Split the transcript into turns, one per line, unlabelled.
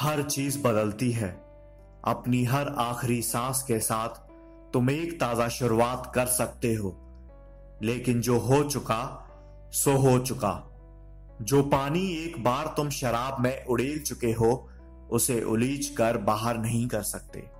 हर चीज़ बदलती है। अपनी हर आखिरी सांस के साथ तुम एक ताज़ा शुरुआत कर सकते हो। लेकिन जो हो चुका, सो हो चुका। जो पानी एक बार तुम शराब में उड़ेल चुके हो, उसे उलीज कर बाहर नहीं कर सकते।